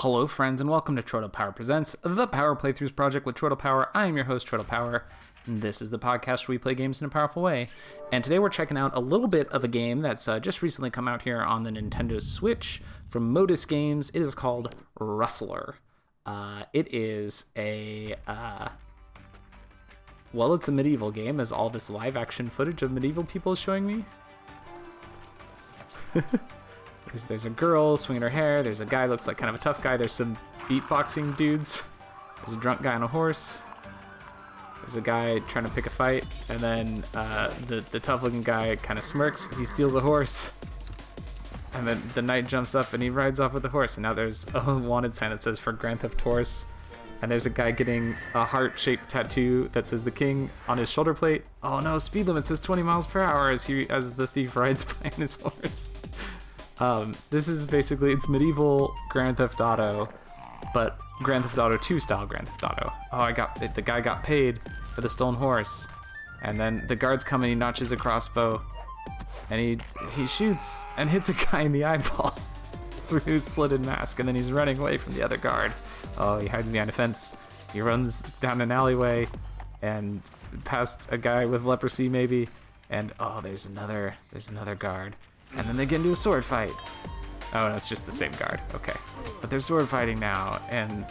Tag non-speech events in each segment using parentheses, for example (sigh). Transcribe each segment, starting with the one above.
Hello, friends, and welcome to Chortle Power Presents, the Power Playthroughs Project with Chortle Power. I am your host, Chortle Power. This is the podcast where we play games in a powerful way. And today we're checking out a little bit of a game that's uh, just recently come out here on the Nintendo Switch from Modus Games. It is called Rustler. Uh, it is a. Uh, well, it's a medieval game, as all this live action footage of medieval people is showing me. (laughs) There's, there's a girl swinging her hair. There's a guy looks like kind of a tough guy. There's some beatboxing dudes. There's a drunk guy on a horse. There's a guy trying to pick a fight, and then uh, the the tough looking guy kind of smirks. He steals a horse, and then the knight jumps up and he rides off with the horse. And now there's a wanted sign that says for Grand Theft Horse. And there's a guy getting a heart-shaped tattoo that says the king on his shoulder plate. Oh no, speed limit says 20 miles per hour as he as the thief (laughs) rides by on his horse. Um, this is basically it's medieval Grand Theft Auto, but Grand Theft Auto 2 style Grand Theft Auto. Oh, I got the, guy got paid for the stolen horse, and then the guards come and he notches a crossbow, and he he shoots and hits a guy in the eyeball (laughs) through his slitted mask, and then he's running away from the other guard. Oh, he hides behind a fence. He runs down an alleyway, and past a guy with leprosy maybe, and oh, there's another there's another guard and then they get into a sword fight. Oh, no, it's just the same guard. Okay, but they're sword fighting now, and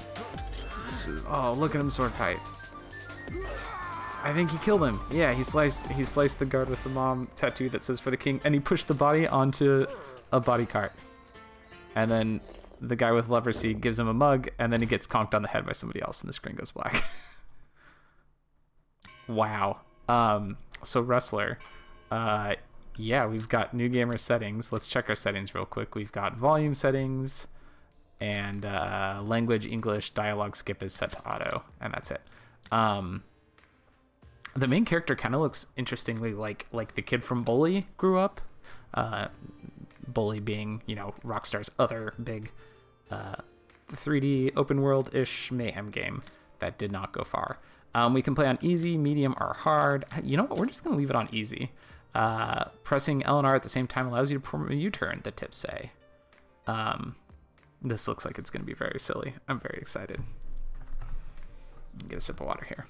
oh, look at him sword fight. I think he killed him. Yeah, he sliced he sliced the guard with the mom tattoo that says for the king, and he pushed the body onto a body cart. And then the guy with leprosy gives him a mug, and then he gets conked on the head by somebody else, and the screen goes black. (laughs) wow. Um. So Rustler, uh, yeah, we've got new gamer settings. Let's check our settings real quick. We've got volume settings and uh, language English dialogue skip is set to auto, and that's it. Um, the main character kind of looks interestingly like like the kid from Bully grew up. Uh, Bully being you know Rockstar's other big uh, 3D open world ish mayhem game that did not go far. Um, we can play on easy, medium, or hard. You know what? We're just gonna leave it on easy. Uh, pressing L and R at the same time allows you to perform a U-turn, the tips say. Um, this looks like it's going to be very silly. I'm very excited. Get a sip of water here.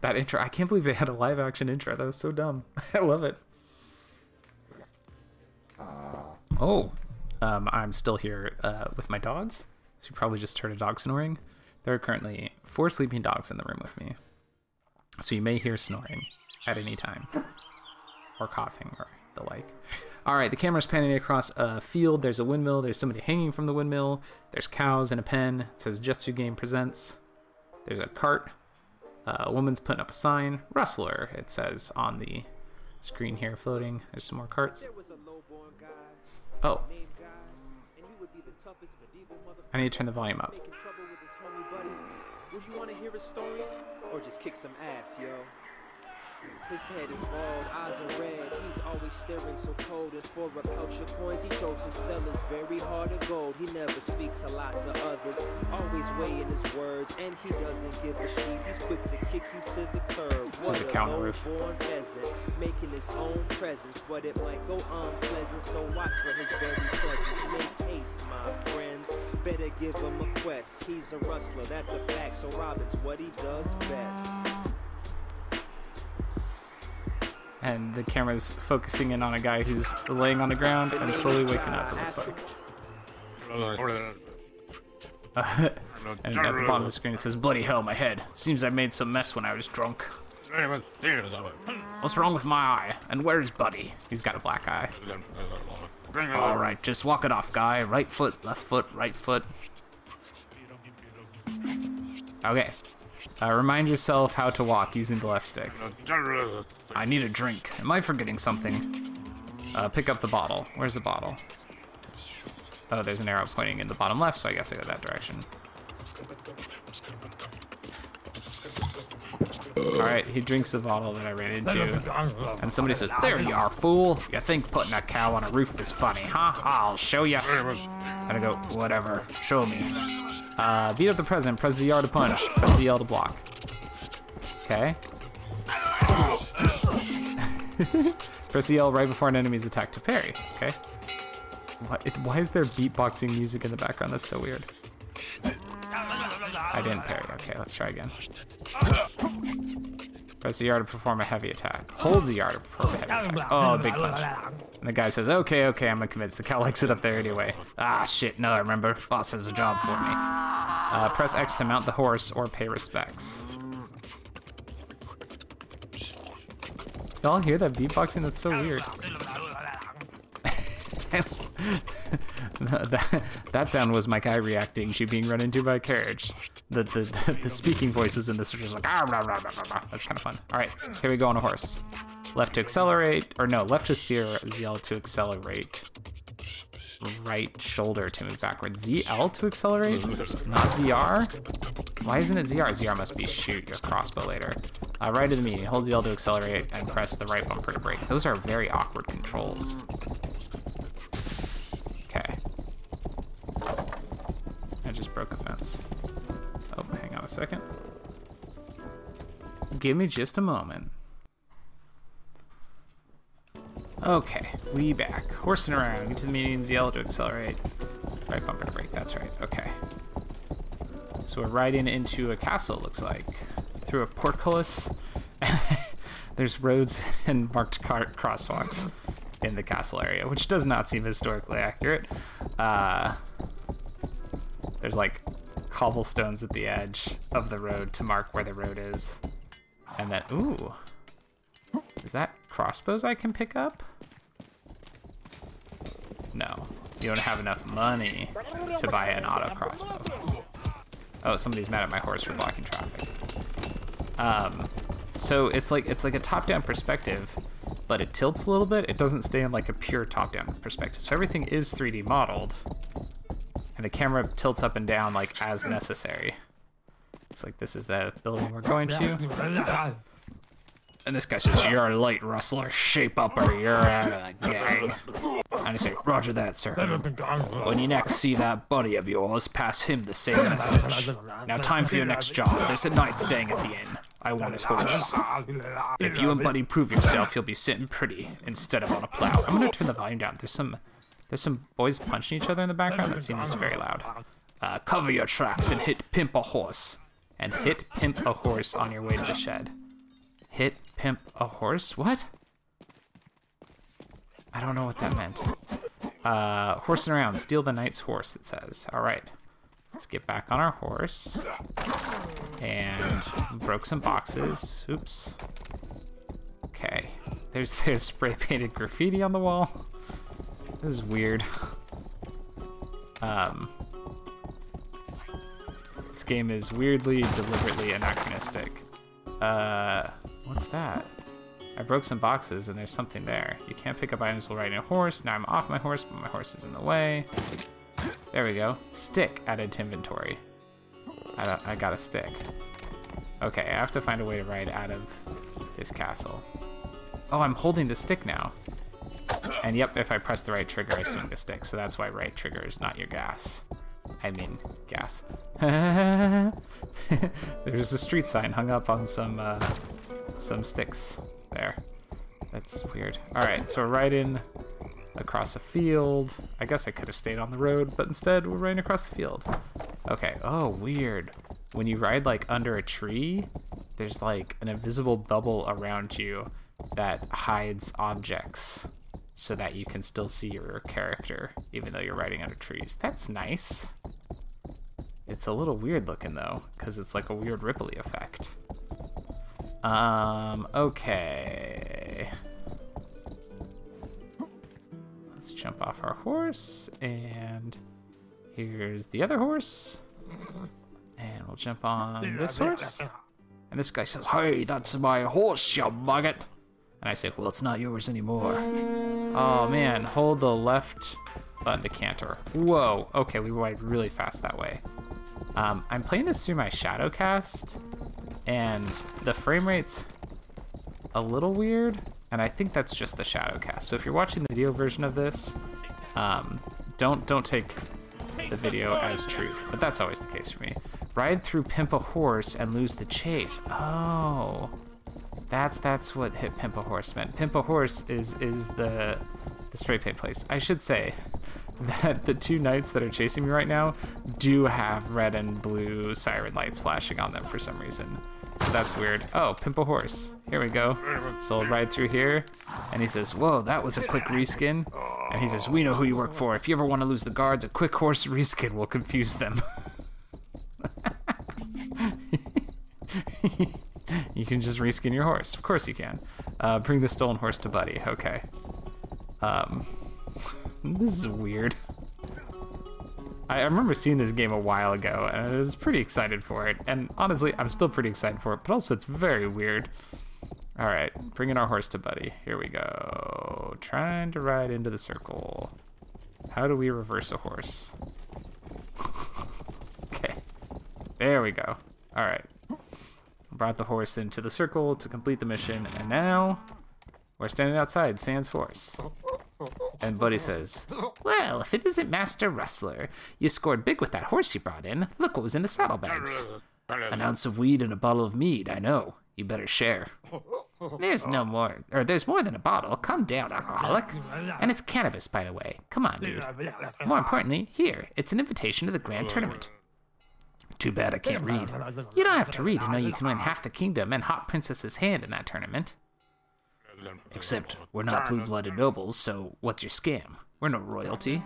That intro, I can't believe they had a live action intro. That was so dumb. (laughs) I love it. Oh, um, I'm still here uh, with my dogs. So you probably just heard a dog snoring. There are currently four sleeping dogs in the room with me. So you may hear snoring at any time, or coughing, or the like. All right, the camera's panning across a field. There's a windmill. There's somebody hanging from the windmill. There's cows in a pen. It says Jutsu Game Presents. There's a cart. Uh, a woman's putting up a sign. Rustler, it says on the screen here floating. There's some more carts. Oh. I need to turn the volume up. Would you want to hear a story or just kick some ass, yo? His head is bald, eyes are red. He's always staring so cold. And for a of coins, he shows his sellers very hard of gold. He never speaks a lot to others, always weighing his words. And he doesn't give a shit. He's quick to kick you to the curb. What a counter born peasant, making his own presence, but it might go unpleasant. So watch for his very presence. Make haste, my friends. Better give him a quest. He's a rustler, that's a fact. So Robin's what he does best. And the camera's focusing in on a guy who's laying on the ground and slowly waking up. It looks like. (laughs) And at the bottom of the screen it says, "Bloody hell, my head! Seems I made some mess when I was drunk." What's wrong with my eye? And where's Buddy? He's got a black eye. All right, just walk it off, guy. Right foot, left foot, right foot. Okay, uh, remind yourself how to walk using the left stick. I need a drink. Am I forgetting something? Uh, pick up the bottle. Where's the bottle? Oh, there's an arrow pointing in the bottom left, so I guess I go that direction. Alright, he drinks the bottle that I ran into. And somebody says, There you are, fool. You think putting a cow on a roof is funny, huh? I'll show you. And I go, Whatever. Show me. Uh, beat up the president. Press ZR to punch. Press ZL to block. Okay. (laughs) Press ZL right before an enemy's attack to parry. Okay. Why, it, why is there beatboxing music in the background? That's so weird. I didn't parry. Okay, let's try again. Press ZR to perform a heavy attack. Hold ZR to perform a heavy attack. Oh, big punch. And the guy says, okay, okay, I'm gonna convince The cow likes it up there anyway. Ah, shit, no, I remember. Boss has a job for me. Uh, press X to mount the horse or pay respects. Y'all hear that beatboxing? That's so weird. (laughs) that, that sound was my guy reacting to being run into by a carriage. The the, the, the speaking voices in this are just like ah, blah, blah, blah, that's kind of fun. All right, here we go on a horse. Left to accelerate, or no, left to steer, ZL to accelerate. Right shoulder to move backwards. ZL to accelerate, not ZR. Why isn't it ZR? ZR must be shoot your crossbow later. Uh, right of the median. Hold ZL to accelerate and press the right bumper to brake. Those are very awkward controls. Okay. I just broke a fence. Oh, hang on a second. Give me just a moment. Okay, we back. Horsing around. Get to the median ZL to accelerate. Right bumper to brake. That's right. Okay. So we're riding into a castle, looks like. Through a portcullis. (laughs) There's roads (laughs) and marked crosswalks in the castle area, which does not seem historically accurate. Uh, there's like cobblestones at the edge of the road to mark where the road is. And then, ooh, is that crossbows I can pick up? No, you don't have enough money to buy an auto crossbow. Oh, somebody's mad at my horse for blocking traffic. Um, so it's like it's like a top-down perspective, but it tilts a little bit. It doesn't stay in like a pure top-down perspective. So everything is 3D modeled, and the camera tilts up and down like as necessary. It's like this is the building we're going to. And this guy says, you're a light rustler, shape up or you're out of the gang. And I say, roger that, sir. When you next see that buddy of yours, pass him the same (laughs) message. Now time for your next job. There's a knight staying at the inn. I want his horse. If you and Buddy prove yourself, you'll be sitting pretty instead of on a plow. I'm gonna turn the volume down. There's some there's some boys punching each other in the background. That seems very loud. Uh, cover your tracks and hit pimp a horse. And hit pimp a horse on your way to the shed. Hit pimp a horse? What? I don't know what that meant. Uh, horsing around, steal the knight's horse, it says. All right. Let's get back on our horse. And broke some boxes. Oops. Okay. There's (laughs) there's spray painted graffiti on the wall. This is weird. Um, this game is weirdly, deliberately anachronistic. Uh, what's that? I broke some boxes and there's something there. You can't pick up items while riding a horse. Now I'm off my horse, but my horse is in the way. There we go. Stick added to inventory. I, I got a stick. Okay, I have to find a way to ride out of this castle. Oh, I'm holding the stick now. And yep, if I press the right trigger, I swing the stick. So that's why right trigger is not your gas. I mean, gas. (laughs) There's a street sign hung up on some uh, some sticks there. That's weird. All right, so we're riding across a field. I guess I could have stayed on the road, but instead we're riding across the field. Okay, oh, weird. When you ride like under a tree, there's like an invisible bubble around you that hides objects so that you can still see your character even though you're riding under trees. That's nice. It's a little weird looking though, because it's like a weird Ripley effect. Um, okay. Let's jump off our horse, and here's the other horse. And we'll jump on this horse. And this guy says, Hey, that's my horse, you maggot. And I say, Well, it's not yours anymore. Oh man, hold the left button to canter. Whoa, okay, we ride really fast that way. Um, I'm playing this through my Shadowcast, and the frame rate's a little weird, and I think that's just the ShadowCast. So if you're watching the video version of this, um, don't don't take the video as truth, but that's always the case for me. Ride through Pimp a Horse and lose the chase. Oh, that's that's what hit Pimp a Horse meant. Pimp a Horse is is the the spray paint place. I should say (laughs) that the two knights that are chasing me right now do have red and blue siren lights flashing on them for some reason. So that's weird. Oh, pimp a horse. Here we go. So I'll ride through here. And he says, Whoa, that was a quick reskin. And he says, We know who you work for. If you ever want to lose the guards, a quick horse (laughs) reskin will confuse them. (laughs) you can just reskin your horse. Of course you can. Uh, bring the stolen horse to Buddy. Okay. Um, (laughs) this is weird. I, remember seeing this game a while ago, and I was pretty excited for it. And honestly, I'm still pretty excited for it, but also it's very weird. All right, bringing our horse to Buddy. Here we go. Trying to ride into the circle. How do we reverse a horse? (laughs) okay. There we go. All right. Brought the horse into the circle to complete the mission, and now we're standing outside Sans horse. Oh. And Buddy says, Well, if it isn't Master Rustler, you scored big with that horse you brought in. Look what was in the saddlebags. An ounce of weed and a bottle of mead, I know. You better share. There's no more, or there's more than a bottle. Come down, alcoholic. And it's cannabis, by the way. Come on, dude. More importantly, here, it's an invitation to the grand tournament. Too bad I can't read. You don't have to read to know you can win half the kingdom and Hot Princess's hand in that tournament. Except we're not blue-blooded nobles, so what's your scam? We're no royalty.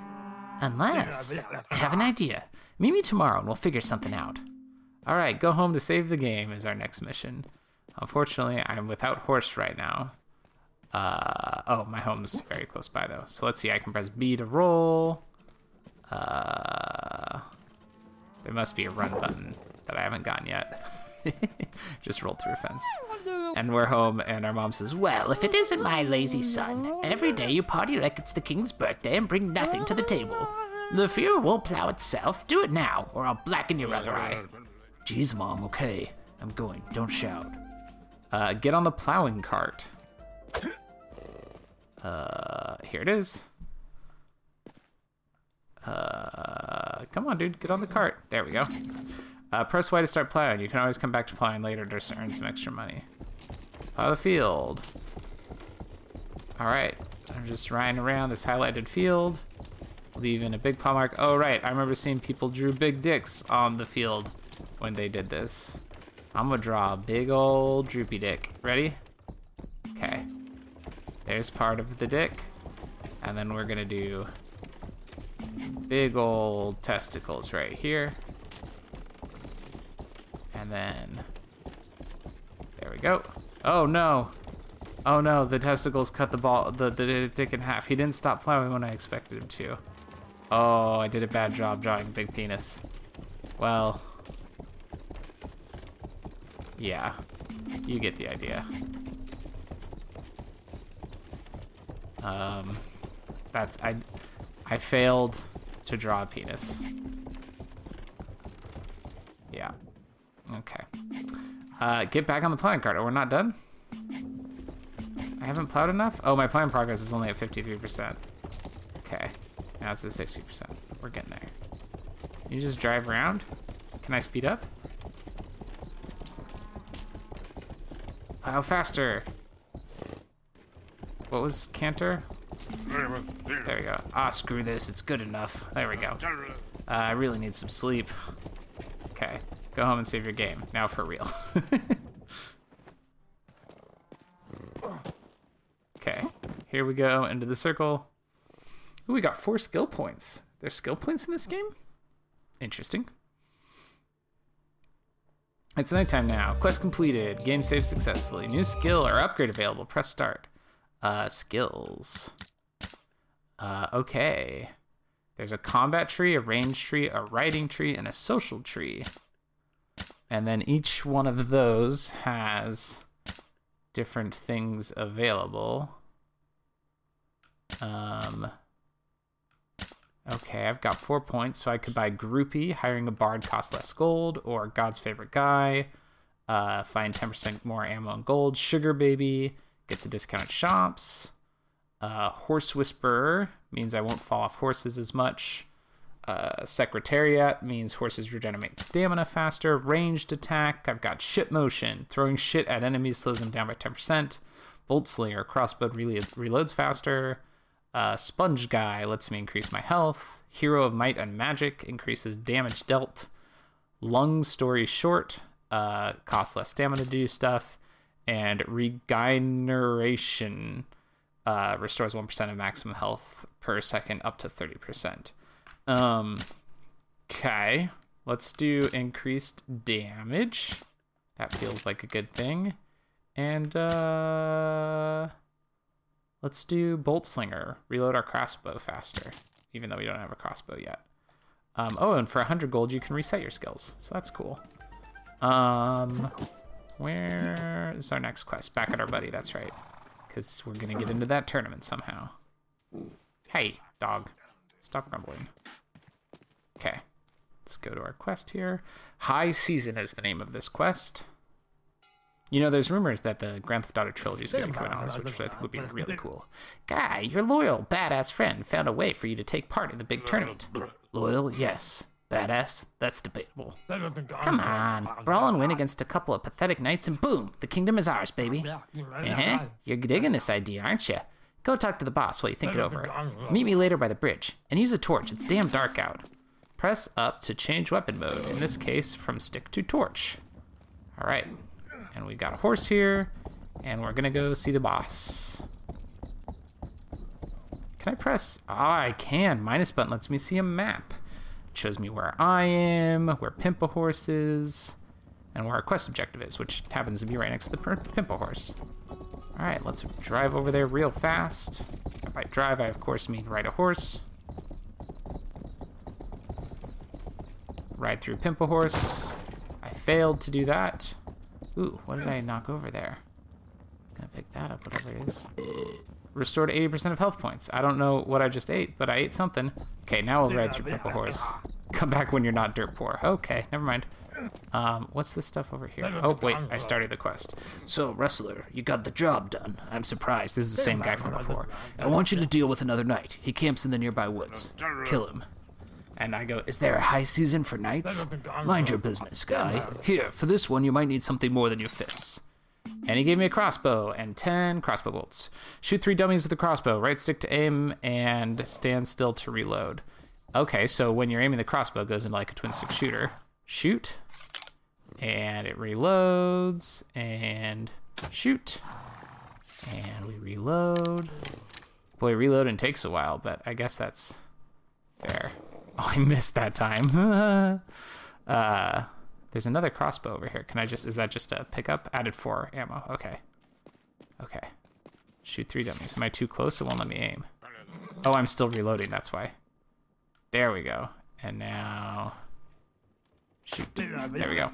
Unless I have an idea. Meet me tomorrow and we'll figure something out. All right, go home to save the game is our next mission. Unfortunately, I'm without horse right now. Uh, oh, my home's very close by though. So let's see, I can press B to roll. Uh, there must be a run button that I haven't gotten yet. (laughs) Just rolled through a fence. And we're home, and our mom says, Well, if it isn't my lazy son, every day you party like it's the king's birthday and bring nothing to the table. The field won't plow itself. Do it now, or I'll blacken your other eye. Jeez, mom, okay. I'm going. Don't shout. Uh, get on the plowing cart. Uh, here it is. Uh, come on, dude, get on the cart. There we go. Uh, press Y to start plowing. You can always come back to plowing later to earn some extra money. Plow the field. All right, I'm just riding around this highlighted field, leaving a big paw mark. Oh, right, I remember seeing people drew big dicks on the field when they did this. I'm gonna draw a big old droopy dick. Ready? Okay. There's part of the dick. And then we're gonna do big old testicles right here. And then, there we go. Oh no. Oh no, the testicles cut the ball, the, the dick in half. He didn't stop plowing when I expected him to. Oh, I did a bad job drawing a big penis. Well, yeah, you get the idea. Um, that's, I, I failed to draw a penis. Yeah. Okay. Uh, get back on the plowing cart. Oh, we're not done? I haven't plowed enough? Oh, my plowing progress is only at 53%. Okay. Now it's at 60%. We're getting there. You just drive around? Can I speed up? Plow faster! What was Canter? There we go. Ah, screw this. It's good enough. There we go. Uh, I really need some sleep. Go home and save your game. Now for real. (laughs) okay. Here we go into the circle. Ooh, we got four skill points. There's skill points in this game? Interesting. It's nighttime now. Quest completed. Game saved successfully. New skill or upgrade available. Press start. Uh, skills. Uh, okay. There's a combat tree, a range tree, a writing tree, and a social tree. And then each one of those has different things available. Um, okay, I've got four points, so I could buy Groupie, hiring a bard costs less gold, or God's favorite guy, uh, find 10% more ammo and gold. Sugar Baby gets a discount at shops. Uh, Horse Whisperer means I won't fall off horses as much. Uh, Secretariat means horses regenerate stamina faster. Ranged attack, I've got Shit Motion. Throwing shit at enemies slows them down by 10%. Bolt Slinger, crossbow reloads faster. Uh, Sponge Guy lets me increase my health. Hero of Might and Magic increases damage dealt. Lung Story Short uh, costs less stamina to do stuff. And Regeneration uh, restores 1% of maximum health per second up to 30%. Um, okay, let's do increased damage. That feels like a good thing. And uh, let's do Bolt Slinger. Reload our crossbow faster, even though we don't have a crossbow yet. Um, oh, and for 100 gold, you can reset your skills, so that's cool. Um, where is our next quest? Back at our buddy, that's right. Because we're going to get into that tournament somehow. Hey, dog. Stop grumbling. Okay. Let's go to our quest here. High Season is the name of this quest. You know, there's rumors that the Grand Theft Auto trilogy is going to on this, which I think would be really cool. Guy, your loyal, badass friend found a way for you to take part in the big tournament. Loyal, yes. Badass, that's debatable. Come on, brawl and win against a couple of pathetic knights, and boom, the kingdom is ours, baby. Uh-huh. You're digging this idea, aren't you? Go talk to the boss while you think it over. Meet me later by the bridge, and use a torch. It's damn dark out. Press up to change weapon mode. In this case, from stick to torch. All right, and we got a horse here, and we're gonna go see the boss. Can I press? Ah, I can. Minus button lets me see a map. It shows me where I am, where Pimpa Horse is, and where our quest objective is, which happens to be right next to the Pimpa Horse. All right, let's drive over there real fast. By drive, I of course mean ride a horse. Ride through Pimpa Horse. I failed to do that. Ooh, what did I knock over there? I'm gonna pick that up, whatever it is. Restored 80% of health points. I don't know what I just ate, but I ate something. Okay, now we'll ride through Pimpa Horse. Come back when you're not dirt poor. Okay, never mind. Um, what's this stuff over here? Oh, wait, I started the quest. So, Wrestler, you got the job done. I'm surprised. This is the same guy from before. I want you to deal with another knight. He camps in the nearby woods. Kill him. And I go, is there a high season for knights? Mind your business, guy. Here, for this one, you might need something more than your fists. And he gave me a crossbow and 10 crossbow bolts. Shoot three dummies with a crossbow. Right stick to aim and stand still to reload. Okay, so when you're aiming the crossbow, goes into like a twin stick shooter. Shoot. And it reloads. And shoot. And we reload. Boy, reloading takes a while, but I guess that's fair. Oh, (laughs) I missed that time. (laughs) uh, there's another crossbow over here. Can I just, is that just a pickup? Added four ammo. Okay. Okay. Shoot three dummies. Am I too close? It won't let me aim. Oh, I'm still reloading. That's why. There we go. And now... Shoot. There we go.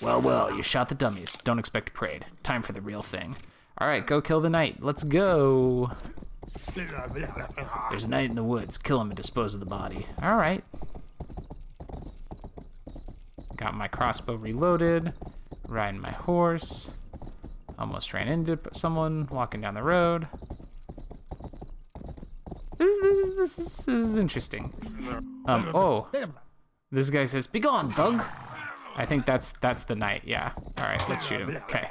Well, well, you shot the dummies. Don't expect parade. Time for the real thing. Alright, go kill the knight. Let's go. There's a knight in the woods. Kill him and dispose of the body. Alright. Got my crossbow reloaded. Riding my horse. Almost ran into someone walking down the road. This, this, this, is, this is interesting. Um, oh. This guy says, Begone, thug! I think that's that's the knight, yeah. Alright, let's shoot him. Okay.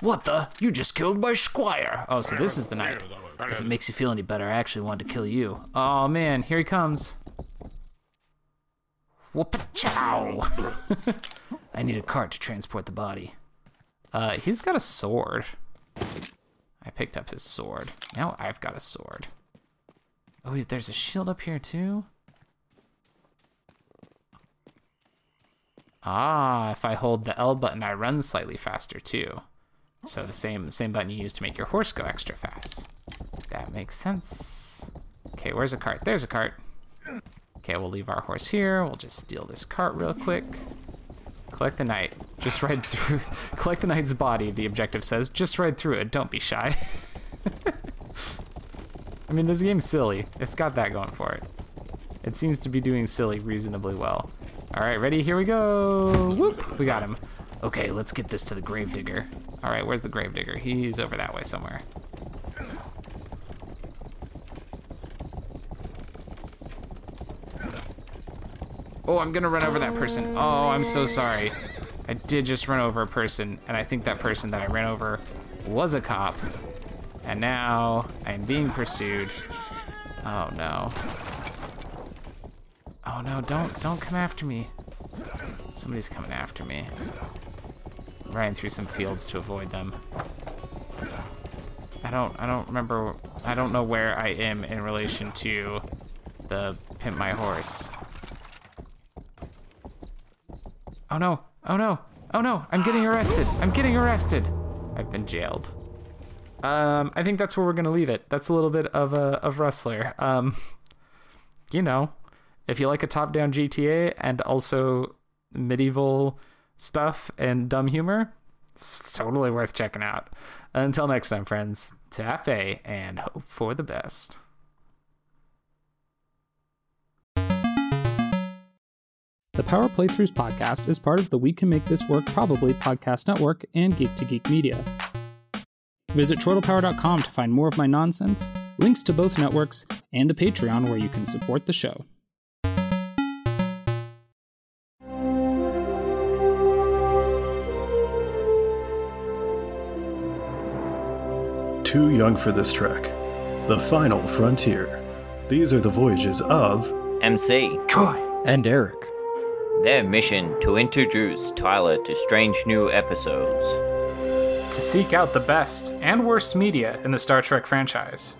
What the? You just killed my squire! Oh, so this is the knight. If it makes you feel any better, I actually wanted to kill you. Oh man, here he comes. Whoop-chow! (laughs) I need a cart to transport the body. Uh, he's got a sword. I picked up his sword. Now I've got a sword. Oh, there's a shield up here too? Ah, if I hold the L button, I run slightly faster too. So the same same button you use to make your horse go extra fast. That makes sense. Okay, where's a cart? There's a cart. Okay, we'll leave our horse here. We'll just steal this cart real quick. Collect the knight. Just (laughs) ride through. Collect the knight's body, the objective says. Just ride through it. Don't be shy. (laughs) I mean, this game's silly. It's got that going for it. It seems to be doing silly reasonably well. All right, ready? Here we go. Whoop! We got him. Okay, let's get this to the gravedigger. All right, where's the gravedigger? He's over that way somewhere. Oh, I'm gonna run over that person. Oh, I'm so sorry. I did just run over a person, and I think that person that I ran over was a cop. And now I am being pursued. Oh no. Oh no, don't don't come after me. Somebody's coming after me. I'm running through some fields to avoid them. I don't I don't remember I don't know where I am in relation to the pimp my horse. Oh no. Oh no. Oh no. I'm getting arrested. I'm getting arrested. I've been jailed. Um, I think that's where we're gonna leave it. That's a little bit of a of Rustler. Um, you know, if you like a top-down GTA and also medieval stuff and dumb humor, it's totally worth checking out. Until next time, friends, tap A and hope for the best. The Power Playthroughs podcast is part of the We Can Make This Work Probably podcast network and Geek to Geek Media. Visit chortlepower.com to find more of my nonsense, links to both networks, and the Patreon where you can support the show. Too young for this trek. The final frontier. These are the voyages of MC, Troy and Eric. Their mission to introduce Tyler to strange new episodes. to seek out the best and worst media in the Star Trek franchise.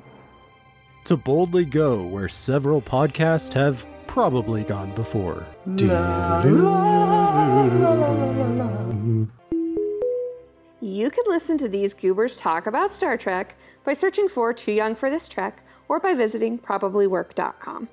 To boldly go where several podcasts have probably gone before. You could listen to these goobers talk about Star Trek by searching for Too Young for This Trek or by visiting probablywork.com.